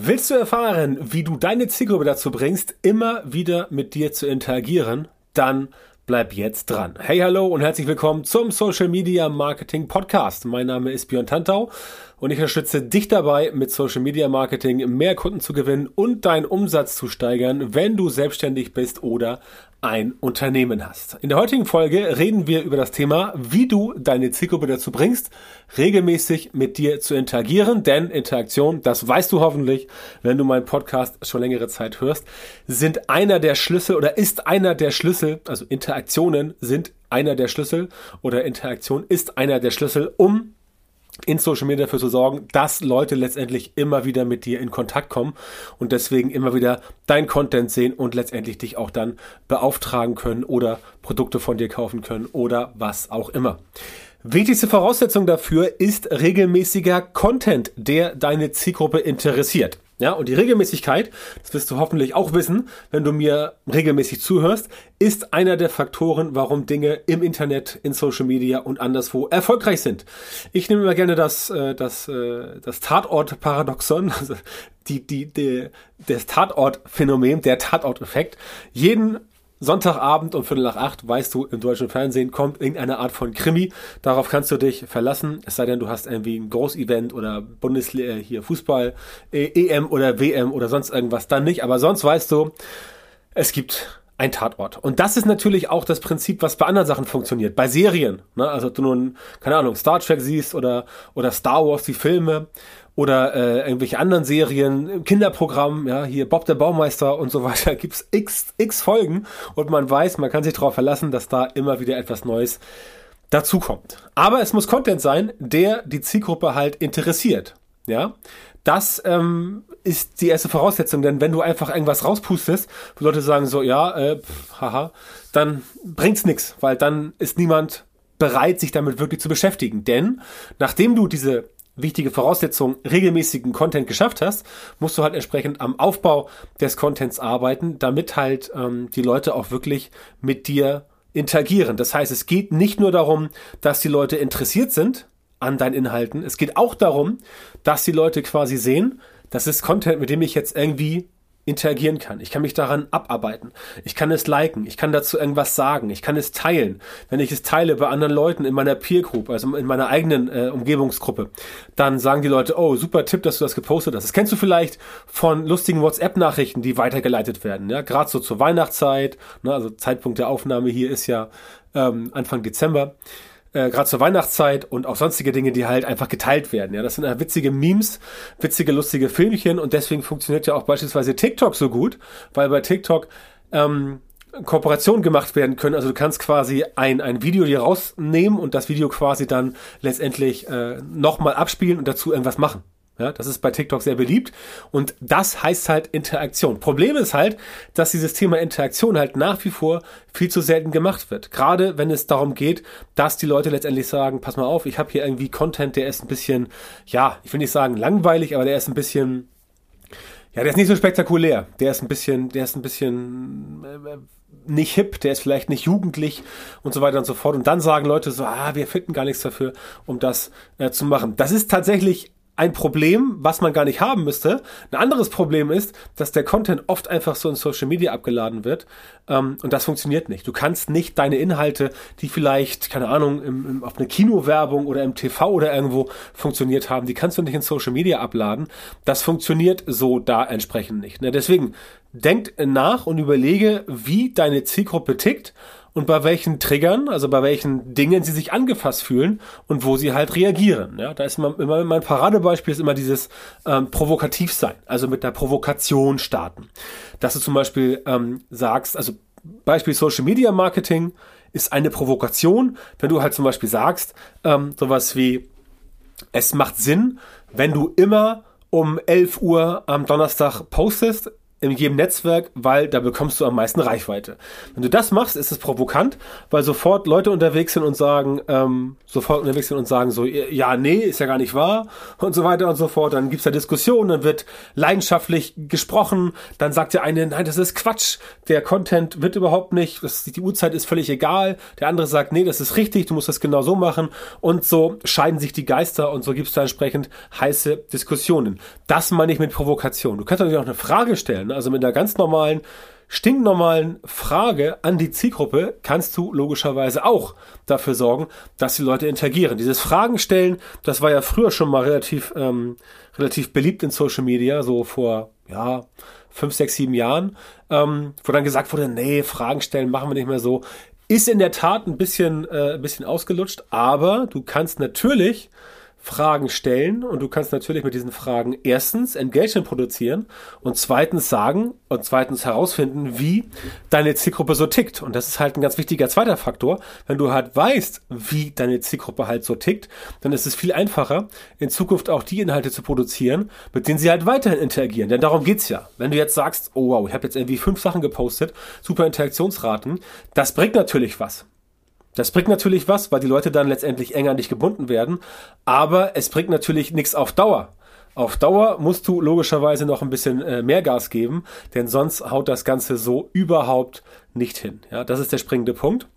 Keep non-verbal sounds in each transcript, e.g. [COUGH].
Willst du erfahren, wie du deine Zielgruppe dazu bringst, immer wieder mit dir zu interagieren? Dann bleib jetzt dran. Hey, hallo und herzlich willkommen zum Social Media Marketing Podcast. Mein Name ist Björn Tantau und ich unterstütze dich dabei, mit Social Media Marketing mehr Kunden zu gewinnen und deinen Umsatz zu steigern, wenn du selbstständig bist oder ein Unternehmen hast. In der heutigen Folge reden wir über das Thema, wie du deine Zielgruppe dazu bringst, regelmäßig mit dir zu interagieren, denn Interaktion, das weißt du hoffentlich, wenn du meinen Podcast schon längere Zeit hörst, sind einer der Schlüssel oder ist einer der Schlüssel, also Interaktionen sind einer der Schlüssel oder Interaktion ist einer der Schlüssel, um in Social Media dafür zu sorgen, dass Leute letztendlich immer wieder mit dir in Kontakt kommen und deswegen immer wieder dein Content sehen und letztendlich dich auch dann beauftragen können oder Produkte von dir kaufen können oder was auch immer. Wichtigste Voraussetzung dafür ist regelmäßiger Content, der deine Zielgruppe interessiert. Ja, und die Regelmäßigkeit, das wirst du hoffentlich auch wissen, wenn du mir regelmäßig zuhörst, ist einer der Faktoren, warum Dinge im Internet, in Social Media und anderswo erfolgreich sind. Ich nehme immer gerne das, äh, das, äh, das Tatort-Paradoxon, [LAUGHS] also die, die, die, das Tatort-Phänomen, der Tatort-Effekt. Jeden Sonntagabend um Viertel nach acht, weißt du, im deutschen Fernsehen kommt irgendeine Art von Krimi. Darauf kannst du dich verlassen. Es sei denn, du hast irgendwie ein Großevent oder Bundesliga, äh, hier Fußball, EM oder WM oder sonst irgendwas, dann nicht. Aber sonst weißt du, es gibt ein Tatort. Und das ist natürlich auch das Prinzip, was bei anderen Sachen funktioniert. Bei Serien. Ne? Also du nun, keine Ahnung, Star Trek siehst oder, oder Star Wars, die Filme oder äh, irgendwelche anderen Serien, Kinderprogramm, ja, hier Bob der Baumeister und so weiter, [LAUGHS] gibt's x, x Folgen und man weiß, man kann sich darauf verlassen, dass da immer wieder etwas Neues dazukommt. Aber es muss Content sein, der die Zielgruppe halt interessiert. Ja, das ähm, ist die erste Voraussetzung, denn wenn du einfach irgendwas rauspustest, wo Leute sagen so, ja, äh, pff, haha, dann bringt's nix, weil dann ist niemand bereit, sich damit wirklich zu beschäftigen. Denn nachdem du diese wichtige Voraussetzung regelmäßigen Content geschafft hast, musst du halt entsprechend am Aufbau des Contents arbeiten, damit halt ähm, die Leute auch wirklich mit dir interagieren. Das heißt, es geht nicht nur darum, dass die Leute interessiert sind an deinen Inhalten, es geht auch darum, dass die Leute quasi sehen, das ist Content, mit dem ich jetzt irgendwie interagieren kann. Ich kann mich daran abarbeiten. Ich kann es liken. Ich kann dazu irgendwas sagen. Ich kann es teilen. Wenn ich es teile bei anderen Leuten in meiner Peer Group, also in meiner eigenen äh, Umgebungsgruppe, dann sagen die Leute, oh, super Tipp, dass du das gepostet hast. Das kennst du vielleicht von lustigen WhatsApp-Nachrichten, die weitergeleitet werden. Ja, gerade so zur Weihnachtszeit. Ne, also Zeitpunkt der Aufnahme hier ist ja ähm, Anfang Dezember äh, gerade zur Weihnachtszeit und auch sonstige Dinge, die halt einfach geteilt werden. Ja, das sind halt witzige Memes, witzige, lustige Filmchen und deswegen funktioniert ja auch beispielsweise TikTok so gut, weil bei TikTok ähm, Kooperationen gemacht werden können. Also du kannst quasi ein, ein Video hier rausnehmen und das Video quasi dann letztendlich äh, nochmal abspielen und dazu irgendwas machen. Ja, das ist bei TikTok sehr beliebt und das heißt halt Interaktion. Problem ist halt, dass dieses Thema Interaktion halt nach wie vor viel zu selten gemacht wird. Gerade wenn es darum geht, dass die Leute letztendlich sagen, pass mal auf, ich habe hier irgendwie Content, der ist ein bisschen, ja, ich will nicht sagen langweilig, aber der ist ein bisschen, ja, der ist nicht so spektakulär. Der ist ein bisschen, der ist ein bisschen äh, nicht hip, der ist vielleicht nicht jugendlich und so weiter und so fort. Und dann sagen Leute so, ah, wir finden gar nichts dafür, um das äh, zu machen. Das ist tatsächlich ein Problem, was man gar nicht haben müsste. Ein anderes Problem ist, dass der Content oft einfach so in Social Media abgeladen wird ähm, und das funktioniert nicht. Du kannst nicht deine Inhalte, die vielleicht, keine Ahnung, im, im, auf eine Kinowerbung oder im TV oder irgendwo funktioniert haben, die kannst du nicht in Social Media abladen. Das funktioniert so da entsprechend nicht. Ne? Deswegen denkt nach und überlege, wie deine Zielgruppe tickt und bei welchen Triggern, also bei welchen Dingen sie sich angefasst fühlen und wo sie halt reagieren. Ja, da ist immer, immer mein Paradebeispiel ist immer dieses ähm, provokativ sein, also mit der Provokation starten. Dass du zum Beispiel ähm, sagst, also Beispiel Social Media Marketing ist eine Provokation, wenn du halt zum Beispiel sagst, ähm, sowas wie, es macht Sinn, wenn du immer um 11 Uhr am Donnerstag postest, in jedem Netzwerk, weil da bekommst du am meisten Reichweite. Wenn du das machst, ist es provokant, weil sofort Leute unterwegs sind und sagen, ähm, sofort unterwegs sind und sagen so, ja, nee, ist ja gar nicht wahr und so weiter und so fort. Dann gibt's da Diskussionen, dann wird leidenschaftlich gesprochen, dann sagt der eine, nein, das ist Quatsch, der Content wird überhaupt nicht, das, die Uhrzeit ist völlig egal. Der andere sagt, nee, das ist richtig, du musst das genau so machen und so scheiden sich die Geister und so gibt's da entsprechend heiße Diskussionen. Das meine ich mit Provokation. Du kannst natürlich auch eine Frage stellen, Ne? Also mit einer ganz normalen, stinknormalen Frage an die Zielgruppe kannst du logischerweise auch dafür sorgen, dass die Leute interagieren. Dieses Fragen stellen, das war ja früher schon mal relativ, ähm, relativ beliebt in Social Media, so vor, ja, fünf, sechs, sieben Jahren, ähm, wo dann gesagt wurde, nee, Fragen stellen machen wir nicht mehr so. Ist in der Tat ein bisschen, äh, ein bisschen ausgelutscht, aber du kannst natürlich Fragen stellen und du kannst natürlich mit diesen Fragen erstens Engagement produzieren und zweitens sagen und zweitens herausfinden, wie deine Zielgruppe so tickt. Und das ist halt ein ganz wichtiger zweiter Faktor. Wenn du halt weißt, wie deine Zielgruppe halt so tickt, dann ist es viel einfacher, in Zukunft auch die Inhalte zu produzieren, mit denen sie halt weiterhin interagieren. Denn darum geht's ja. Wenn du jetzt sagst, oh wow, ich habe jetzt irgendwie fünf Sachen gepostet, super Interaktionsraten, das bringt natürlich was. Das bringt natürlich was, weil die Leute dann letztendlich enger an dich gebunden werden, aber es bringt natürlich nichts auf Dauer. Auf Dauer musst du logischerweise noch ein bisschen äh, mehr Gas geben, denn sonst haut das Ganze so überhaupt nicht hin. Ja, das ist der springende Punkt.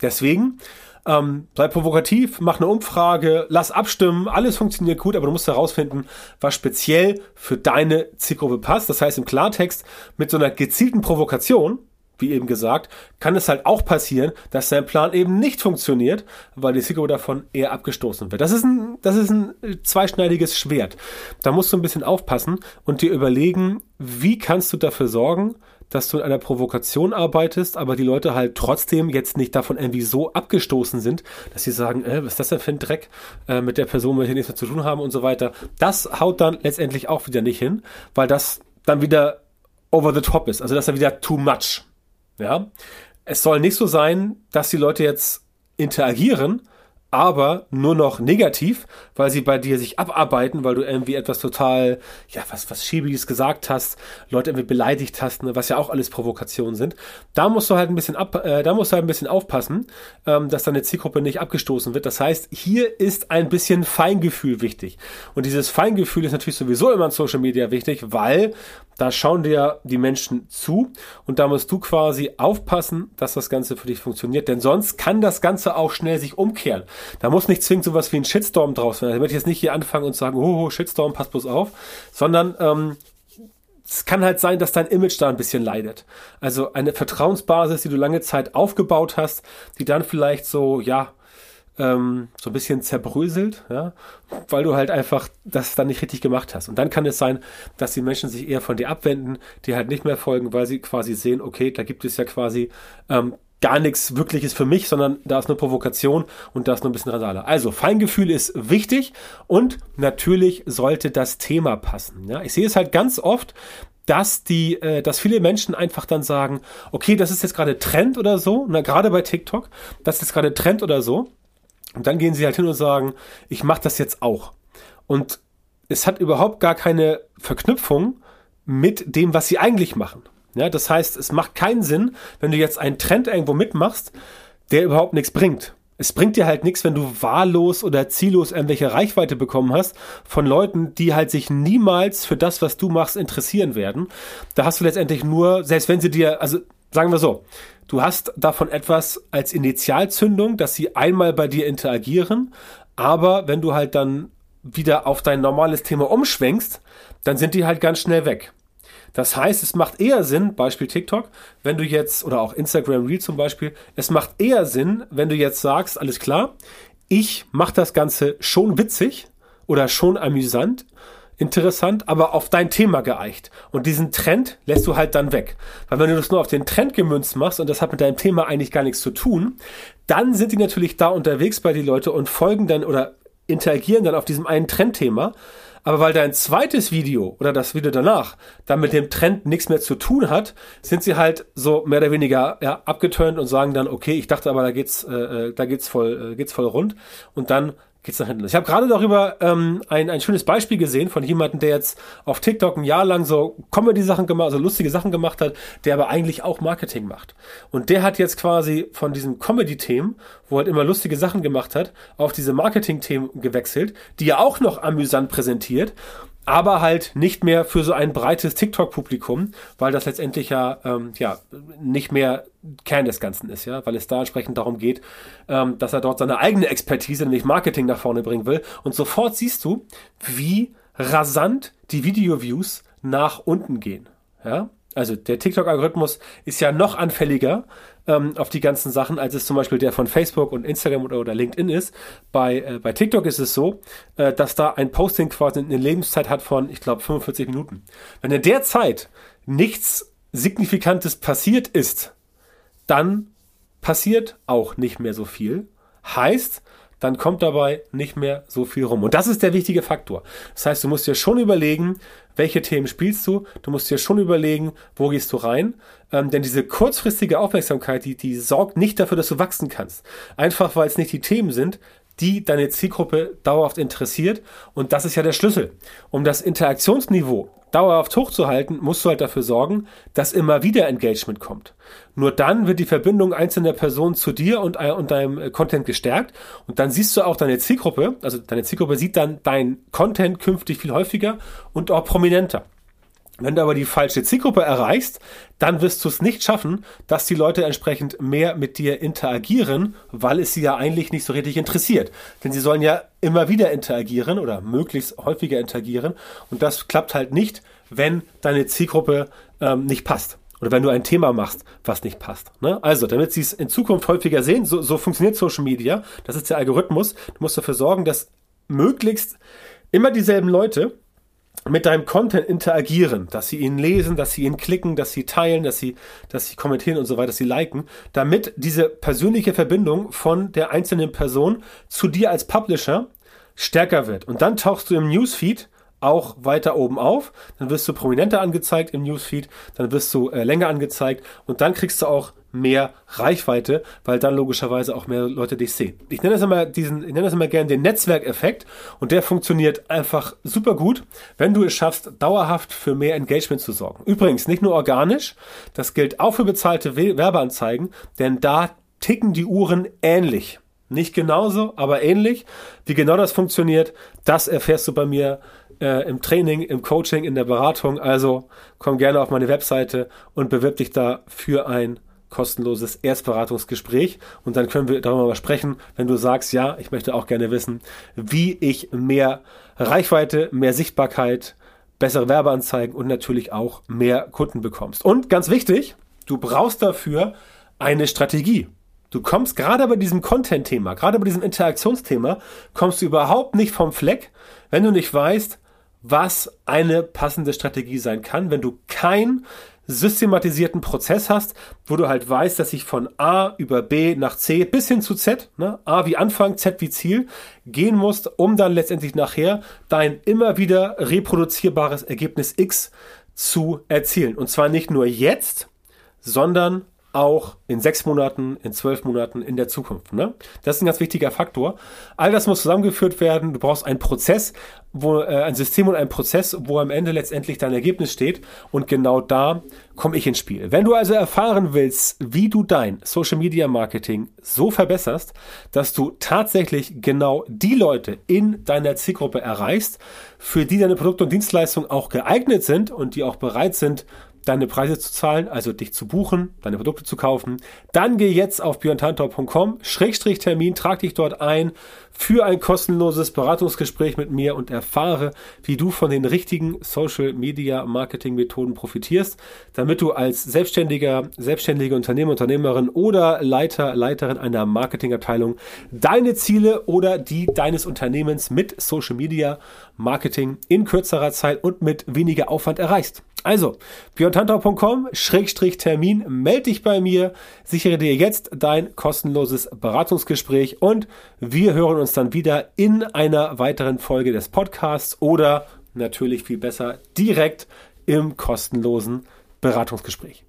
Deswegen ähm, bleib provokativ, mach eine Umfrage, lass abstimmen, alles funktioniert gut, aber du musst herausfinden, was speziell für deine Zielgruppe passt. Das heißt im Klartext mit so einer gezielten Provokation wie eben gesagt, kann es halt auch passieren, dass dein Plan eben nicht funktioniert, weil die Zielgruppe davon eher abgestoßen wird. Das ist ein, das ist ein zweischneidiges Schwert. Da musst du ein bisschen aufpassen und dir überlegen, wie kannst du dafür sorgen, dass du in einer Provokation arbeitest, aber die Leute halt trotzdem jetzt nicht davon irgendwie so abgestoßen sind, dass sie sagen, äh, was ist das denn für ein Dreck, äh, mit der Person will ich nichts mehr zu tun haben und so weiter. Das haut dann letztendlich auch wieder nicht hin, weil das dann wieder over the top ist. Also das ist dann wieder too much. Ja, es soll nicht so sein, dass die Leute jetzt interagieren, aber nur noch negativ, weil sie bei dir sich abarbeiten, weil du irgendwie etwas total, ja, was, was Schiebiges gesagt hast, Leute irgendwie beleidigt hast, ne, was ja auch alles Provokationen sind. Da musst du halt ein bisschen ab, äh, da musst du halt ein bisschen aufpassen, ähm, dass deine Zielgruppe nicht abgestoßen wird. Das heißt, hier ist ein bisschen Feingefühl wichtig. Und dieses Feingefühl ist natürlich sowieso immer in Social Media wichtig, weil da schauen dir die Menschen zu und da musst du quasi aufpassen, dass das Ganze für dich funktioniert, denn sonst kann das Ganze auch schnell sich umkehren. Da muss nicht zwingend sowas wie ein Shitstorm draus werden. Da möchte ich jetzt nicht hier anfangen und sagen, oh, Shitstorm, pass bloß auf, sondern ähm, es kann halt sein, dass dein Image da ein bisschen leidet. Also eine Vertrauensbasis, die du lange Zeit aufgebaut hast, die dann vielleicht so, ja, ähm, so ein bisschen zerbröselt, ja, weil du halt einfach das dann nicht richtig gemacht hast. Und dann kann es sein, dass die Menschen sich eher von dir abwenden, die halt nicht mehr folgen, weil sie quasi sehen, okay, da gibt es ja quasi ähm, gar nichts Wirkliches für mich, sondern da ist eine Provokation und da ist nur ein bisschen Radale. Also Feingefühl ist wichtig und natürlich sollte das Thema passen. Ja, ich sehe es halt ganz oft, dass die, äh, dass viele Menschen einfach dann sagen, okay, das ist jetzt gerade Trend oder so, na gerade bei TikTok, das ist jetzt gerade Trend oder so. Und dann gehen sie halt hin und sagen, ich mache das jetzt auch. Und es hat überhaupt gar keine Verknüpfung mit dem, was sie eigentlich machen. Ja, das heißt, es macht keinen Sinn, wenn du jetzt einen Trend irgendwo mitmachst, der überhaupt nichts bringt. Es bringt dir halt nichts, wenn du wahllos oder ziellos irgendwelche Reichweite bekommen hast von Leuten, die halt sich niemals für das, was du machst, interessieren werden. Da hast du letztendlich nur, selbst wenn sie dir, also sagen wir so, du hast davon etwas als Initialzündung, dass sie einmal bei dir interagieren, aber wenn du halt dann wieder auf dein normales Thema umschwenkst, dann sind die halt ganz schnell weg. Das heißt, es macht eher Sinn, Beispiel TikTok, wenn du jetzt, oder auch Instagram Reel zum Beispiel, es macht eher Sinn, wenn du jetzt sagst, alles klar, ich mache das Ganze schon witzig oder schon amüsant interessant, aber auf dein Thema geeicht. Und diesen Trend lässt du halt dann weg. Weil wenn du das nur auf den Trend gemünzt machst und das hat mit deinem Thema eigentlich gar nichts zu tun, dann sind die natürlich da unterwegs bei die Leute und folgen dann oder interagieren dann auf diesem einen Trendthema. Aber weil dein zweites Video oder das Video danach dann mit dem Trend nichts mehr zu tun hat, sind sie halt so mehr oder weniger ja, abgeturnt und sagen dann, okay, ich dachte aber, da geht's, äh, äh da geht's voll, äh, geht's voll rund. Und dann geht's nach hinten los. Ich habe gerade darüber ähm, ein, ein schönes Beispiel gesehen von jemandem, der jetzt auf TikTok ein Jahr lang so Comedy-Sachen gemacht, also lustige Sachen gemacht hat, der aber eigentlich auch Marketing macht. Und der hat jetzt quasi von diesem Comedy-Themen, wo er halt immer lustige Sachen gemacht hat, auf diese Marketing-Themen gewechselt, die er auch noch amüsant präsentiert aber halt nicht mehr für so ein breites TikTok-Publikum, weil das letztendlich ja, ähm, ja nicht mehr Kern des Ganzen ist, ja, weil es da entsprechend darum geht, ähm, dass er dort seine eigene Expertise, nämlich Marketing, nach vorne bringen will. Und sofort siehst du, wie rasant die Video-Views nach unten gehen. Ja, also der TikTok-Algorithmus ist ja noch anfälliger ähm, auf die ganzen Sachen, als es zum Beispiel der von Facebook und Instagram oder, oder LinkedIn ist. Bei, äh, bei TikTok ist es so, äh, dass da ein Posting quasi eine Lebenszeit hat von, ich glaube, 45 Minuten. Wenn in der Zeit nichts Signifikantes passiert ist, dann passiert auch nicht mehr so viel. Heißt, dann kommt dabei nicht mehr so viel rum. Und das ist der wichtige Faktor. Das heißt, du musst dir schon überlegen, welche Themen spielst du. Du musst dir schon überlegen, wo gehst du rein. Ähm, denn diese kurzfristige Aufmerksamkeit, die, die sorgt nicht dafür, dass du wachsen kannst. Einfach weil es nicht die Themen sind, die deine Zielgruppe dauerhaft interessiert. Und das ist ja der Schlüssel. Um das Interaktionsniveau dauerhaft hochzuhalten, musst du halt dafür sorgen, dass immer wieder Engagement kommt. Nur dann wird die Verbindung einzelner Personen zu dir und, äh, und deinem äh, Content gestärkt und dann siehst du auch deine Zielgruppe, also deine Zielgruppe sieht dann dein Content künftig viel häufiger und auch prominenter. Wenn du aber die falsche Zielgruppe erreichst, dann wirst du es nicht schaffen, dass die Leute entsprechend mehr mit dir interagieren, weil es sie ja eigentlich nicht so richtig interessiert. Denn sie sollen ja immer wieder interagieren oder möglichst häufiger interagieren. Und das klappt halt nicht, wenn deine Zielgruppe ähm, nicht passt. Oder wenn du ein Thema machst, was nicht passt. Ne? Also, damit sie es in Zukunft häufiger sehen, so, so funktioniert Social Media. Das ist der Algorithmus. Du musst dafür sorgen, dass möglichst immer dieselben Leute mit deinem Content interagieren, dass sie ihn lesen, dass sie ihn klicken, dass sie teilen, dass sie, dass sie kommentieren und so weiter, dass sie liken, damit diese persönliche Verbindung von der einzelnen Person zu dir als Publisher stärker wird. Und dann tauchst du im Newsfeed auch weiter oben auf, dann wirst du prominenter angezeigt im Newsfeed, dann wirst du äh, länger angezeigt und dann kriegst du auch mehr Reichweite, weil dann logischerweise auch mehr Leute dich sehen. Ich nenne das immer diesen, ich nenne das immer gerne den Netzwerkeffekt und der funktioniert einfach super gut, wenn du es schaffst, dauerhaft für mehr Engagement zu sorgen. Übrigens nicht nur organisch, das gilt auch für bezahlte Werbeanzeigen, denn da ticken die Uhren ähnlich. Nicht genauso, aber ähnlich. Wie genau das funktioniert, das erfährst du bei mir äh, im Training, im Coaching, in der Beratung. Also komm gerne auf meine Webseite und bewirb dich da für ein kostenloses Erstberatungsgespräch und dann können wir darüber sprechen, wenn du sagst, ja, ich möchte auch gerne wissen, wie ich mehr Reichweite, mehr Sichtbarkeit, bessere Werbeanzeigen und natürlich auch mehr Kunden bekommst. Und ganz wichtig, du brauchst dafür eine Strategie. Du kommst gerade bei diesem Content-Thema, gerade bei diesem Interaktionsthema, kommst du überhaupt nicht vom Fleck, wenn du nicht weißt, was eine passende Strategie sein kann, wenn du kein systematisierten Prozess hast, wo du halt weißt, dass ich von A über B nach C bis hin zu Z, ne, A wie Anfang, Z wie Ziel, gehen musst, um dann letztendlich nachher dein immer wieder reproduzierbares Ergebnis X zu erzielen. Und zwar nicht nur jetzt, sondern auch in sechs Monaten, in zwölf Monaten, in der Zukunft. Ne? Das ist ein ganz wichtiger Faktor. All das muss zusammengeführt werden. Du brauchst einen Prozess, wo äh, ein System und ein Prozess, wo am Ende letztendlich dein Ergebnis steht. Und genau da komme ich ins Spiel. Wenn du also erfahren willst, wie du dein Social Media Marketing so verbesserst, dass du tatsächlich genau die Leute in deiner Zielgruppe erreichst, für die deine Produkte und Dienstleistungen auch geeignet sind und die auch bereit sind, deine Preise zu zahlen, also dich zu buchen, deine Produkte zu kaufen, dann geh jetzt auf björntantor.com, Schrägstrich Termin, trag dich dort ein für ein kostenloses Beratungsgespräch mit mir und erfahre, wie du von den richtigen Social Media Marketing Methoden profitierst, damit du als Selbstständiger, selbstständige Unternehmer, Unternehmerin oder Leiter, Leiterin einer Marketingabteilung deine Ziele oder die deines Unternehmens mit Social Media Marketing in kürzerer Zeit und mit weniger Aufwand erreichst. Also, Schrägstrich Termin, melde dich bei mir, sichere dir jetzt dein kostenloses Beratungsgespräch und wir hören uns dann wieder in einer weiteren Folge des Podcasts oder natürlich viel besser direkt im kostenlosen Beratungsgespräch.